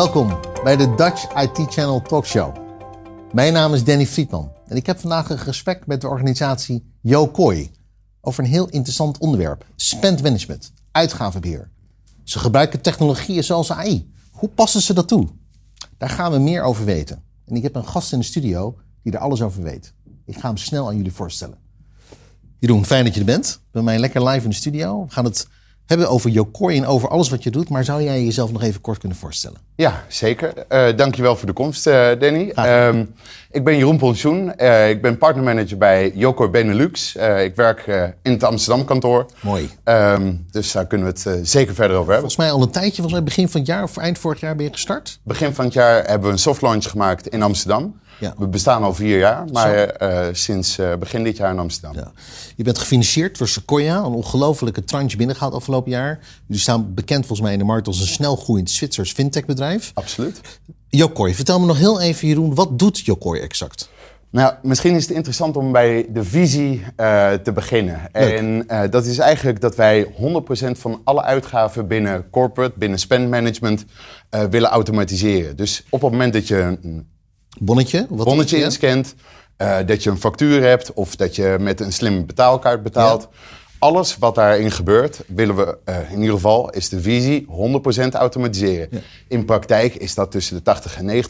Welkom bij de Dutch IT Channel Talkshow. Mijn naam is Danny Friedman en ik heb vandaag een gesprek met de organisatie Yokoi over een heel interessant onderwerp: spendmanagement, uitgavenbeheer. Ze gebruiken technologieën zoals AI. Hoe passen ze dat toe? Daar gaan we meer over weten. En ik heb een gast in de studio die er alles over weet. Ik ga hem snel aan jullie voorstellen. Jeroen, fijn dat je er bent. Bij mij lekker live in de studio. We gaan het hebben over Yokoi en over alles wat je doet. Maar zou jij jezelf nog even kort kunnen voorstellen? Ja, zeker. Uh, dankjewel voor de komst, uh, Danny. Uh, ik ben Jeroen Ponsoen. Uh, ik ben partnermanager bij Yokoi Benelux. ik werk in het Amsterdam kantoor. Mooi. Ehm, dus daar kunnen we het zeker verder over hebben. Volgens mij al een tijdje. Volgens mij begin van het jaar of eind vorig jaar ben je gestart? Begin van het jaar hebben we een soft launch gemaakt in Amsterdam. Ja. We bestaan al vier jaar, maar uh, sinds uh, begin dit jaar in Amsterdam. Ja. Je bent gefinancierd door Sequoia, een ongelofelijke tranche binnengehaald afgelopen jaar. Jullie staan bekend volgens mij in de markt als een snelgroeiend Zwitsers fintechbedrijf. Absoluut. Jokoi, vertel me nog heel even Jeroen, wat doet Jokoi exact? Nou, misschien is het interessant om bij de visie uh, te beginnen. Leuk. En uh, dat is eigenlijk dat wij 100% van alle uitgaven binnen corporate, binnen spendmanagement, uh, willen automatiseren. Dus op het moment dat je een Bonnetje? Wat bonnetje ja? inscant. Uh, dat je een factuur hebt of dat je met een slimme betaalkaart betaalt. Ja. Alles wat daarin gebeurt, willen we uh, in ieder geval, is de visie 100% automatiseren. Ja. In praktijk is dat tussen de 80 en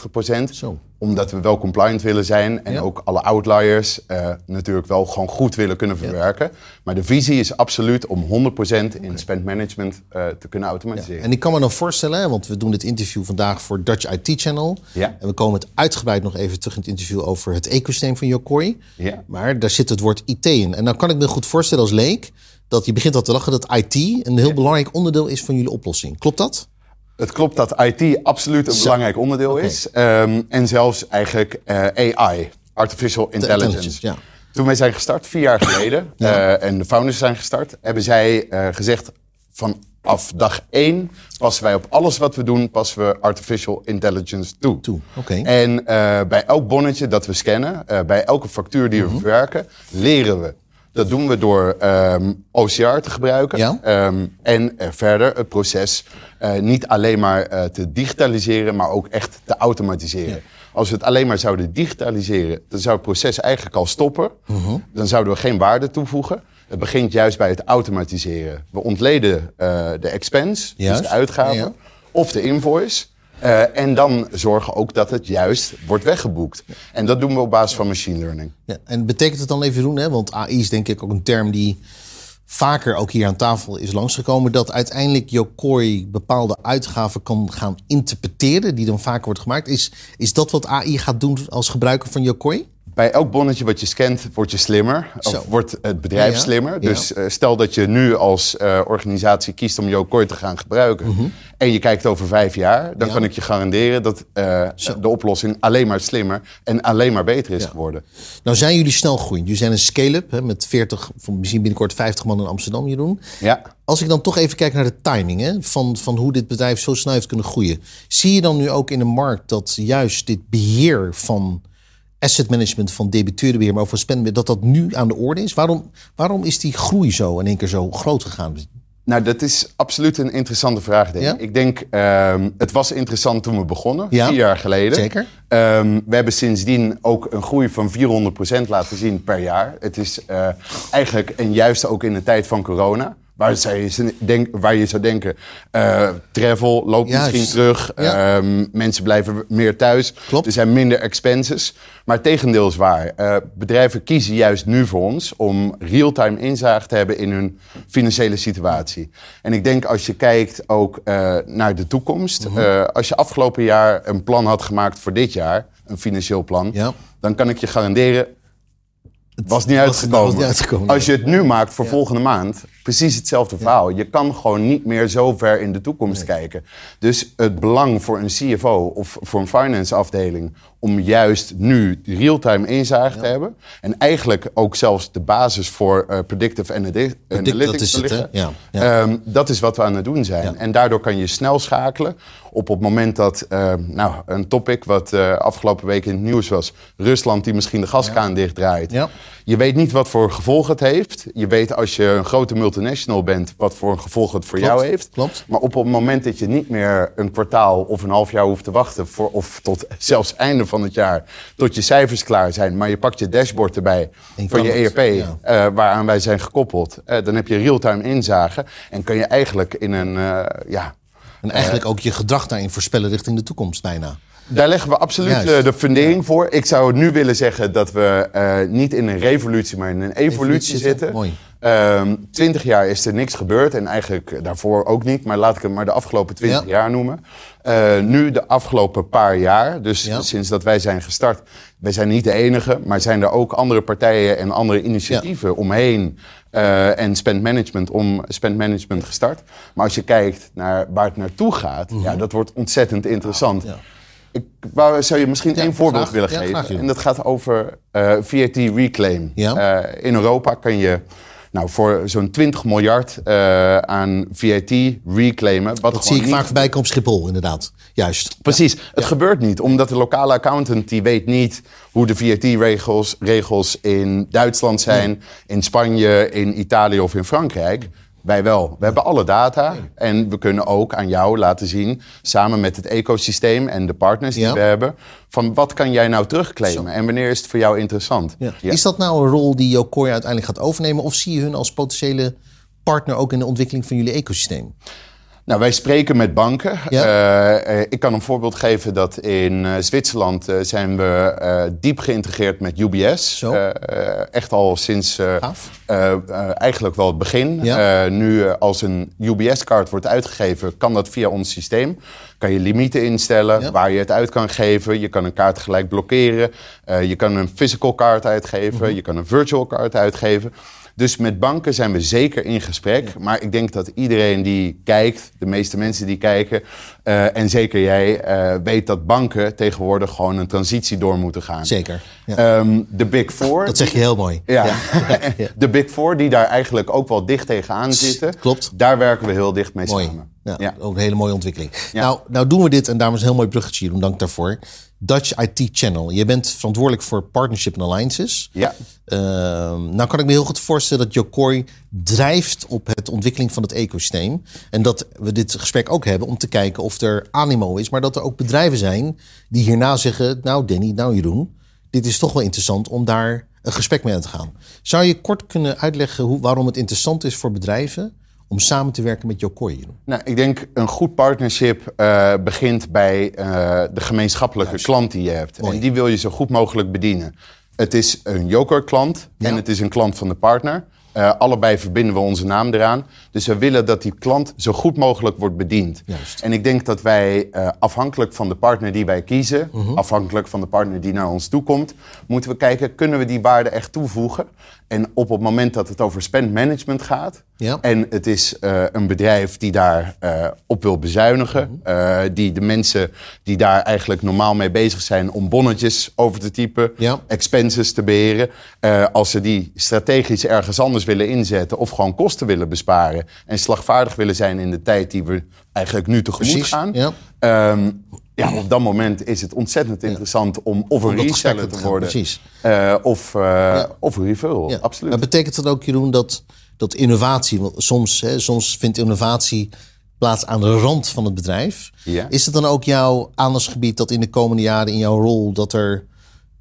90%. Zo omdat we wel compliant willen zijn en ja. ook alle outliers uh, natuurlijk wel gewoon goed willen kunnen verwerken. Ja. Maar de visie is absoluut om 100% in okay. spend management uh, te kunnen automatiseren. Ja. En ik kan me dan voorstellen, want we doen dit interview vandaag voor Dutch IT Channel. En we komen het uitgebreid nog even terug in het interview over het ecosysteem van Yokoi. Maar daar zit het woord IT in. En dan kan ik me goed voorstellen als leek dat je begint al te lachen dat IT een heel belangrijk onderdeel is van jullie oplossing. Klopt dat? Het klopt dat IT absoluut een Zo. belangrijk onderdeel okay. is. Um, en zelfs eigenlijk uh, AI, Artificial Intelligence. intelligence ja. Toen wij zijn gestart, vier jaar geleden, ja. uh, en de founders zijn gestart, hebben zij uh, gezegd vanaf dag één passen wij op alles wat we doen, passen we Artificial Intelligence toe. toe. Okay. En bij elk bonnetje dat we scannen, bij elke factuur die we mm -hmm. verwerken, leren we. Dat doen we door um, OCR te gebruiken. Ja. Um, en uh, verder het proces uh, niet alleen maar uh, te digitaliseren, maar ook echt te automatiseren. Ja. Als we het alleen maar zouden digitaliseren, dan zou het proces eigenlijk al stoppen. -huh. Dan zouden we geen waarde toevoegen. Het begint juist bij het automatiseren. We ontleden de expense, juist. dus de uitgaven, ja. of de invoice. Uh, en dan zorgen ook dat het juist wordt weggeboekt. En dat doen we op basis van machine learning. Ja, en betekent het dan even doen, hè? want AI is denk ik ook een term die vaker ook hier aan tafel is langsgekomen, dat uiteindelijk Yokoi bepaalde uitgaven kan gaan interpreteren, die dan vaker wordt gemaakt. Is, is dat wat AI gaat doen als gebruiker van Yokoi? Bij elk bonnetje wat je scant, word je slimmer. Of wordt het bedrijf ja, slimmer. Ja. Dus uh, stel dat je nu als uh, organisatie kiest om Yokoi te gaan gebruiken. Mm -hmm. En je kijkt over vijf jaar. Dan kan ik je garanderen dat uh, de oplossing alleen maar slimmer en alleen maar beter is geworden. Nou zijn jullie snel groeiend. Jullie zijn een scale-up met 40, misschien binnenkort 50 man in Amsterdam, Jeroen. Ja. Als ik dan toch even kijk naar de timing hè, van, van hoe dit bedrijf zo snel heeft kunnen groeien. Zie je dan nu ook in de markt dat juist dit beheer van asset management van debiteurenbeheer, maar over spendbeheer, dat dat nu aan de orde is? Waarom, waarom is die groei zo in één keer zo groot gegaan? Nou, dat is absoluut een interessante vraag, denk ik. Ja? Ik denk, um, het was interessant toen we begonnen, ja? vier jaar geleden. Zeker. Um, we hebben sindsdien ook een groei van 400% laten zien per jaar. Het is uh, eigenlijk, en juist ook in de tijd van corona... Waar, je, denk, waar je zou denken, uh, travel loopt Juist. misschien terug. Ja. Um, mensen blijven meer thuis. Klopt. Er zijn minder expenses. Maar het tegendeel is waar. Uh, bedrijven kiezen juist nu voor ons om real-time inzage te hebben in hun financiële situatie. En ik denk als je kijkt ook uh, naar de toekomst. -huh. als je afgelopen jaar een plan had gemaakt voor dit jaar, een financieel plan, ja. dan kan ik je garanderen het was niet, uitgekomen. Was niet uitgekomen. Als je het nu maakt voor ja. volgende maand, precies hetzelfde verhaal. Je kan gewoon niet meer zo ver in de toekomst nee. kijken. Dus het belang voor een CFO of voor een finance afdeling om juist nu real-time inzage ja. te hebben. En eigenlijk ook zelfs de basis voor uh, predictive analytics Predict, te liggen. Ja. Um, dat is wat we aan het doen zijn. En daardoor kan je snel schakelen op het moment dat, uh, nou, een topic wat uh, afgelopen week in het nieuws was, Rusland die misschien de gaskraan dichtdraait. Je weet niet wat voor gevolg het heeft. Je weet als je een grote multinational bent, wat voor een gevolg het voor jou heeft. Klopt. Maar op het moment dat je niet meer een kwartaal of een half jaar hoeft te wachten, voor, of tot zelfs einde van het jaar, tot je cijfers klaar zijn, maar je pakt je dashboard erbij van je ERP, ja. uh, waaraan wij zijn gekoppeld, dan heb je real-time inzage en kan je eigenlijk in een, ja, en eigenlijk ook je gedrag daarin voorspellen richting de toekomst bijna. Daar leggen we absoluut de fundering voor. Ik zou nu willen zeggen dat we uh, niet in een revolutie, maar in een evolutie, evolutie zitten. Mooi. Um, twintig jaar is er niks gebeurd en eigenlijk daarvoor ook niet. Maar laat ik het maar de afgelopen twintig ja. jaar noemen. Uh, nu de afgelopen paar jaar, dus ja. sinds dat wij zijn gestart. Wij zijn niet de enige, maar zijn er ook andere partijen en andere initiatieven ja. omheen. Uh, en spend management om spend management gestart. Maar als je kijkt naar waar het naartoe gaat, mm -hmm. ja, dat wordt ontzettend interessant. Ik wou, zou je misschien één voorbeeld graag, willen geven. en dat gaat over uh, VAT reclaim. In Europa kan je nou, voor zo'n 20 miljard uh, aan VAT reclaimen. Wat dat zie ik niet... vaak voorbij komen op Schiphol, inderdaad. Juist. Precies. Ja. Het ja. gebeurt niet, omdat de lokale accountant die weet niet hoe de VAT-regels regels in Duitsland zijn, nee. in Spanje, in Italië of in Frankrijk. Wij wel. We hebben alle data en we kunnen ook aan jou laten zien, samen met het ecosysteem en de partners die ja. we hebben, van wat kan jij nou terugclaimen en wanneer is het voor jou interessant. Ja. Ja. Is dat nou een rol die Yokoya uiteindelijk gaat overnemen of zie je hun als potentiële partner ook in de ontwikkeling van jullie ecosysteem? Nou, wij spreken met banken. Ja. Uh, ik kan een voorbeeld geven dat in uh, Zwitserland uh, zijn we diep geïntegreerd met UBS. echt al sinds eigenlijk wel het begin. Ja. nu als een UBS-kaart wordt uitgegeven, kan dat via ons systeem. Kan je limieten instellen ja. waar je het uit kan geven. Je kan een kaart gelijk blokkeren. je kan een physical kaart uitgeven. -huh. Je kan een virtual kaart uitgeven. Dus met banken zijn we zeker in gesprek. Ja. Maar ik denk dat iedereen die kijkt, de meeste mensen die kijken, uh, en zeker jij, uh, weet dat banken tegenwoordig gewoon een transitie door moeten gaan. Zeker. Ja. Um, de Big Four. Dat zeg je heel mooi. Ja. ja. de Big Four, die daar eigenlijk ook wel dicht tegenaan zitten. Klopt. Daar werken we heel dicht mee mooi. samen. Ja, ook een hele mooie ontwikkeling. Nou, nou doen we dit, en daarom is een heel mooi bruggetje, Jeroen, dank daarvoor. Dutch IT Channel. Je bent verantwoordelijk voor partnership en alliances. Ja. Uh, nou kan ik me heel goed voorstellen dat Jokoi drijft op het ontwikkeling van het ecosysteem. En dat we dit gesprek ook hebben om te kijken of er animo is. Maar dat er ook bedrijven zijn die hierna zeggen... nou Danny, nou Jeroen, dit is toch wel interessant om daar een gesprek mee aan te gaan. Zou je kort kunnen uitleggen hoe, waarom het interessant is voor bedrijven om samen te werken met Jokoi? Nou, ik denk een goed partnership uh, begint bij uh, de gemeenschappelijke Juist. klant die je hebt. Mooi. En die wil je zo goed mogelijk bedienen. Het is een Joker-klant ja. en het is een klant van de partner. Uh, allebei verbinden we onze naam eraan. Dus we willen dat die klant zo goed mogelijk wordt bediend. Juist. En ik denk dat wij uh, afhankelijk van de partner die wij kiezen, uh -huh. afhankelijk van de partner die naar ons toe komt, moeten we kijken, kunnen we die waarde echt toevoegen? En op het moment dat het over spend management gaat, ja. en het is uh, een bedrijf die daar uh, op wil bezuinigen, -huh. die de mensen die daar eigenlijk normaal mee bezig zijn om bonnetjes over te typen, ja. expenses te beheren, als ze die strategisch ergens anders willen inzetten of gewoon kosten willen besparen en slagvaardig willen zijn in de tijd die we eigenlijk nu tegemoet Precies, gaan. Ja. Um, ja, op dat moment is het ontzettend interessant ja. om of een reseller te worden. Precies. Uh, of, uh, ja. of een referral, ja. absoluut. Maar betekent dat ook, Jeroen, dat, dat innovatie... Want soms, hè, soms vindt innovatie plaats aan de rand van het bedrijf. Is het dan ook jouw aandachtsgebied dat in de komende jaren in jouw rol... dat er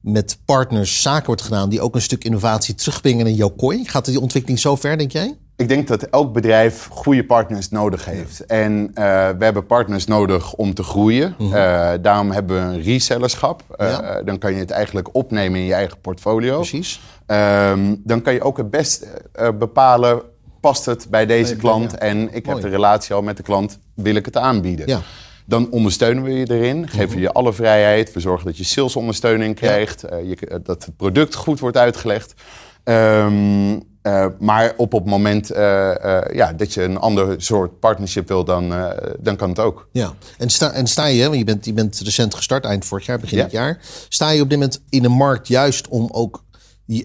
met partners zaken wordt gedaan die ook een stuk innovatie terugbrengen in jouw kooi? Gaat die ontwikkeling zo ver, denk jij? Ik denk dat elk bedrijf goede partners nodig heeft. En uh, we hebben partners nodig om te groeien. Mm -hmm. uh, daarom hebben we een resellerschap. Uh, ja. Dan kan je het eigenlijk opnemen in je eigen portfolio. Precies. Um, dan kan je ook het best bepalen, past het bij deze nee, klant? Ja. En ik Mooi. heb de relatie al met de klant, wil ik het aanbieden? Ja. Dan ondersteunen we je erin, geven we je alle vrijheid. We zorgen dat je salesondersteuning krijgt, je, dat het product goed wordt uitgelegd. Um, uh, maar op het moment uh, uh, ja, dat je een ander soort partnership wil, dan, dan kan het ook. Ja, en sta, en sta je, want je bent, je bent recent gestart, eind vorig jaar, begin ja. dit jaar. Sta je op dit moment in de markt juist om ook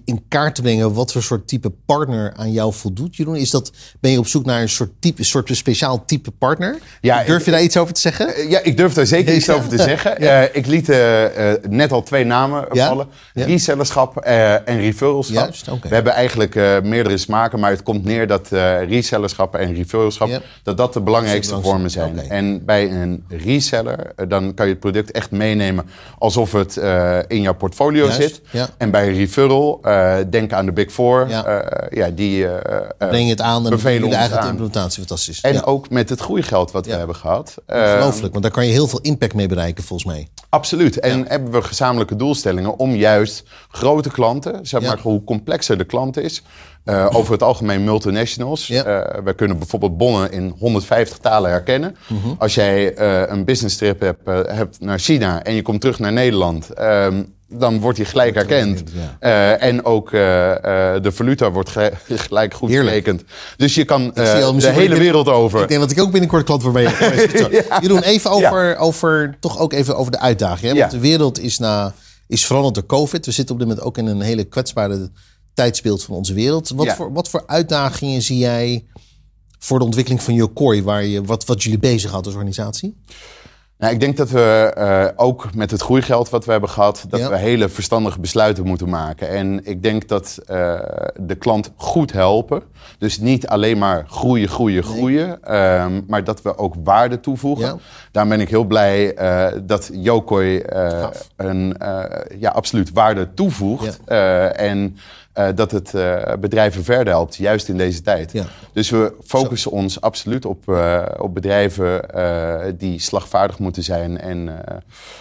in kaart te brengen wat voor soort type partner aan jou voldoet, Jeroen? Is dat, ben je op zoek naar een soort, type, een soort speciaal type partner? Ja, durf je daar iets over te zeggen? Eh, ja, ik durf daar zeker iets over te zeggen. Uh, ik liet uh, net al twee namen vallen. Resellerschap en referralschap. Juist, okay. We hebben eigenlijk meerdere smaken, maar het komt neer dat resellerschap en referralschap, dat dat de belangrijkste vormen zijn. En bij een reseller, dan kan je het product echt meenemen alsof het in jouw portfolio zit. En bij een referral uh, denk aan de Big Four. Ja. Uh, ja die uh, breng je het aan en bevelen je eigen implementatie fantastisch. En ook met het groeigeld wat we hebben gehad. Ongelooflijk, want daar kan je heel veel impact mee bereiken volgens mij. Absoluut. En hebben we gezamenlijke doelstellingen om juist grote klanten, zeg maar hoe complexer de klant is, uh, over het algemeen multinationals. Ja. Uh, we kunnen bijvoorbeeld bonnen in 150 talen herkennen. Mm -hmm. Als jij uh, een business trip hebt, hebt, naar China en je komt terug naar Nederland, um, dan wordt hij gelijk herkend. Ja. en ook de valuta wordt gelijk goed gerekend. Dus je kan de hele wereld over. Ik denk dat ik ook binnenkort klant voor ben. ja. Jeroen, even over, over, toch ook even over de uitdaging. Want de wereld is, na, is veranderd door COVID. We zitten op dit moment ook in een hele kwetsbare tijdsbeeld van onze wereld. Wat, voor, wat voor uitdagingen zie jij voor de ontwikkeling van Yokoi, waar je, wat, wat jullie bezighoudt als organisatie? Nou, ik denk dat we uh, ook met het groeigeld wat we hebben gehad, dat we hele verstandige besluiten moeten maken. En ik denk dat uh, de klant goed helpen. Dus niet alleen maar groeien, groeien, groeien. Nee. Um, maar dat we ook waarde toevoegen. Ja. Daar ben ik heel blij uh, dat Yokoi een ja, absoluut waarde toevoegt. Ja. en uh, dat het uh, bedrijven verder helpt, juist in deze tijd. Ja. Dus we focussen Zo. ons absoluut op, uh, op bedrijven die slagvaardig moeten zijn. En,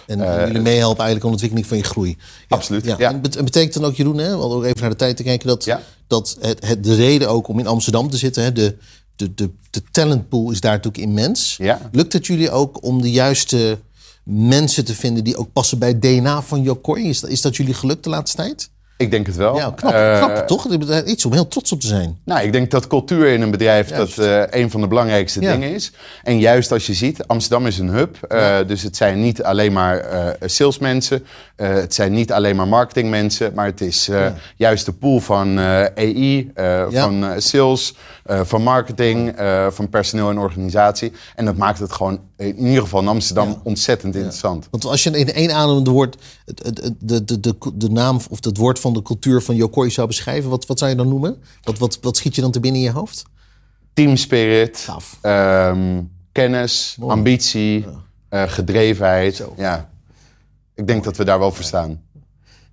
en jullie meehelpen eigenlijk aan de ontwikkeling van je groei. Ja. Absoluut. Ja. En betekent dan ook, Jeroen, hè, om ook even naar de tijd te kijken, dat, dat het, het, de reden ook om in Amsterdam te zitten, hè, de, de, de, de talentpool is daar natuurlijk immens. Lukt het jullie ook om de juiste mensen te vinden die ook passen bij het DNA van Jokoi? Is, is dat jullie gelukt de laatste tijd? Ik denk het wel. Ja, knap, uh, knap toch? Iets om heel trots op te zijn. Nou, ik denk dat cultuur in een bedrijf dat uh, een van de belangrijkste ja. dingen is. En juist als je ziet, Amsterdam is een hub. Uh, ja. Dus het zijn niet alleen maar salesmensen. het zijn niet alleen maar marketingmensen. Maar het is juist de pool van EI, van sales, van marketing, van personeel en organisatie. En dat maakt het gewoon in ieder geval in Amsterdam ontzettend interessant. Want als je in één adem woord, de, de, de, de, de naam of het woord van de cultuur van Yokoi zou beschrijven, wat, wat zou je dan noemen? Wat, wat, wat schiet je dan te binnen in je hoofd? Team spirit, um, kennis, ambitie, ja. uh, gedrevenheid. Zo. Ja, ik denk dat we daar wel voor staan.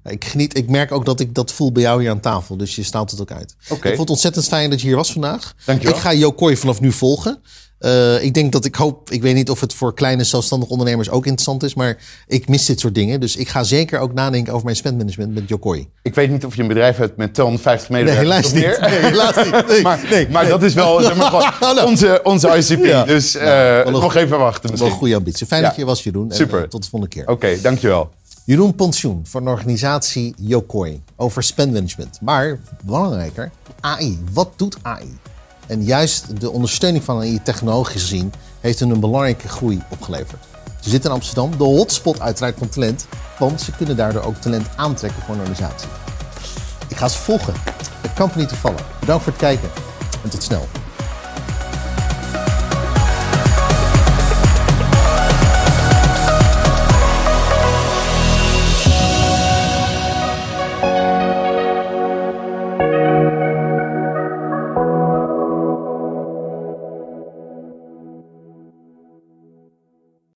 Ik, geniet, ik merk ook dat ik dat voel bij jou hier aan tafel. Dus je staat het ook uit. Okay. Ik vond het ontzettend fijn dat je hier was vandaag. Dankjewel. Ik ga Yokoi vanaf nu volgen. Uh, ik denk dat ik hoop, ik weet niet of het voor kleine zelfstandige ondernemers ook interessant is, maar ik mis dit soort dingen. Dus ik ga zeker ook nadenken over mijn spendmanagement met Jokoi. Ik weet niet of je een bedrijf hebt met 250 medewerkers. Nee, helaas niet. Nee, helaas niet. Nee, maar, nee, maar dat is wel zeg maar, onze, onze ICP. Ja. Dus uh, nou, nog even wachten. Misschien. Wel een goede ambitie. Fijn ja. dat je was, Jeroen. Super. En, uh, tot de volgende keer. Oké, okay, dankjewel. Jeroen Pensioen van de organisatie Yokoi over spendmanagement. Maar belangrijker, AI. Wat doet AI? En juist de ondersteuning van AI technologisch gezien heeft hun een belangrijke groei opgeleverd. Ze zitten in Amsterdam, de hotspot uiteraard van talent, want ze kunnen daardoor ook talent aantrekken voor een organisatie. Ik ga ze volgen. Het kan niet te vallen. Bedankt voor het kijken en tot snel.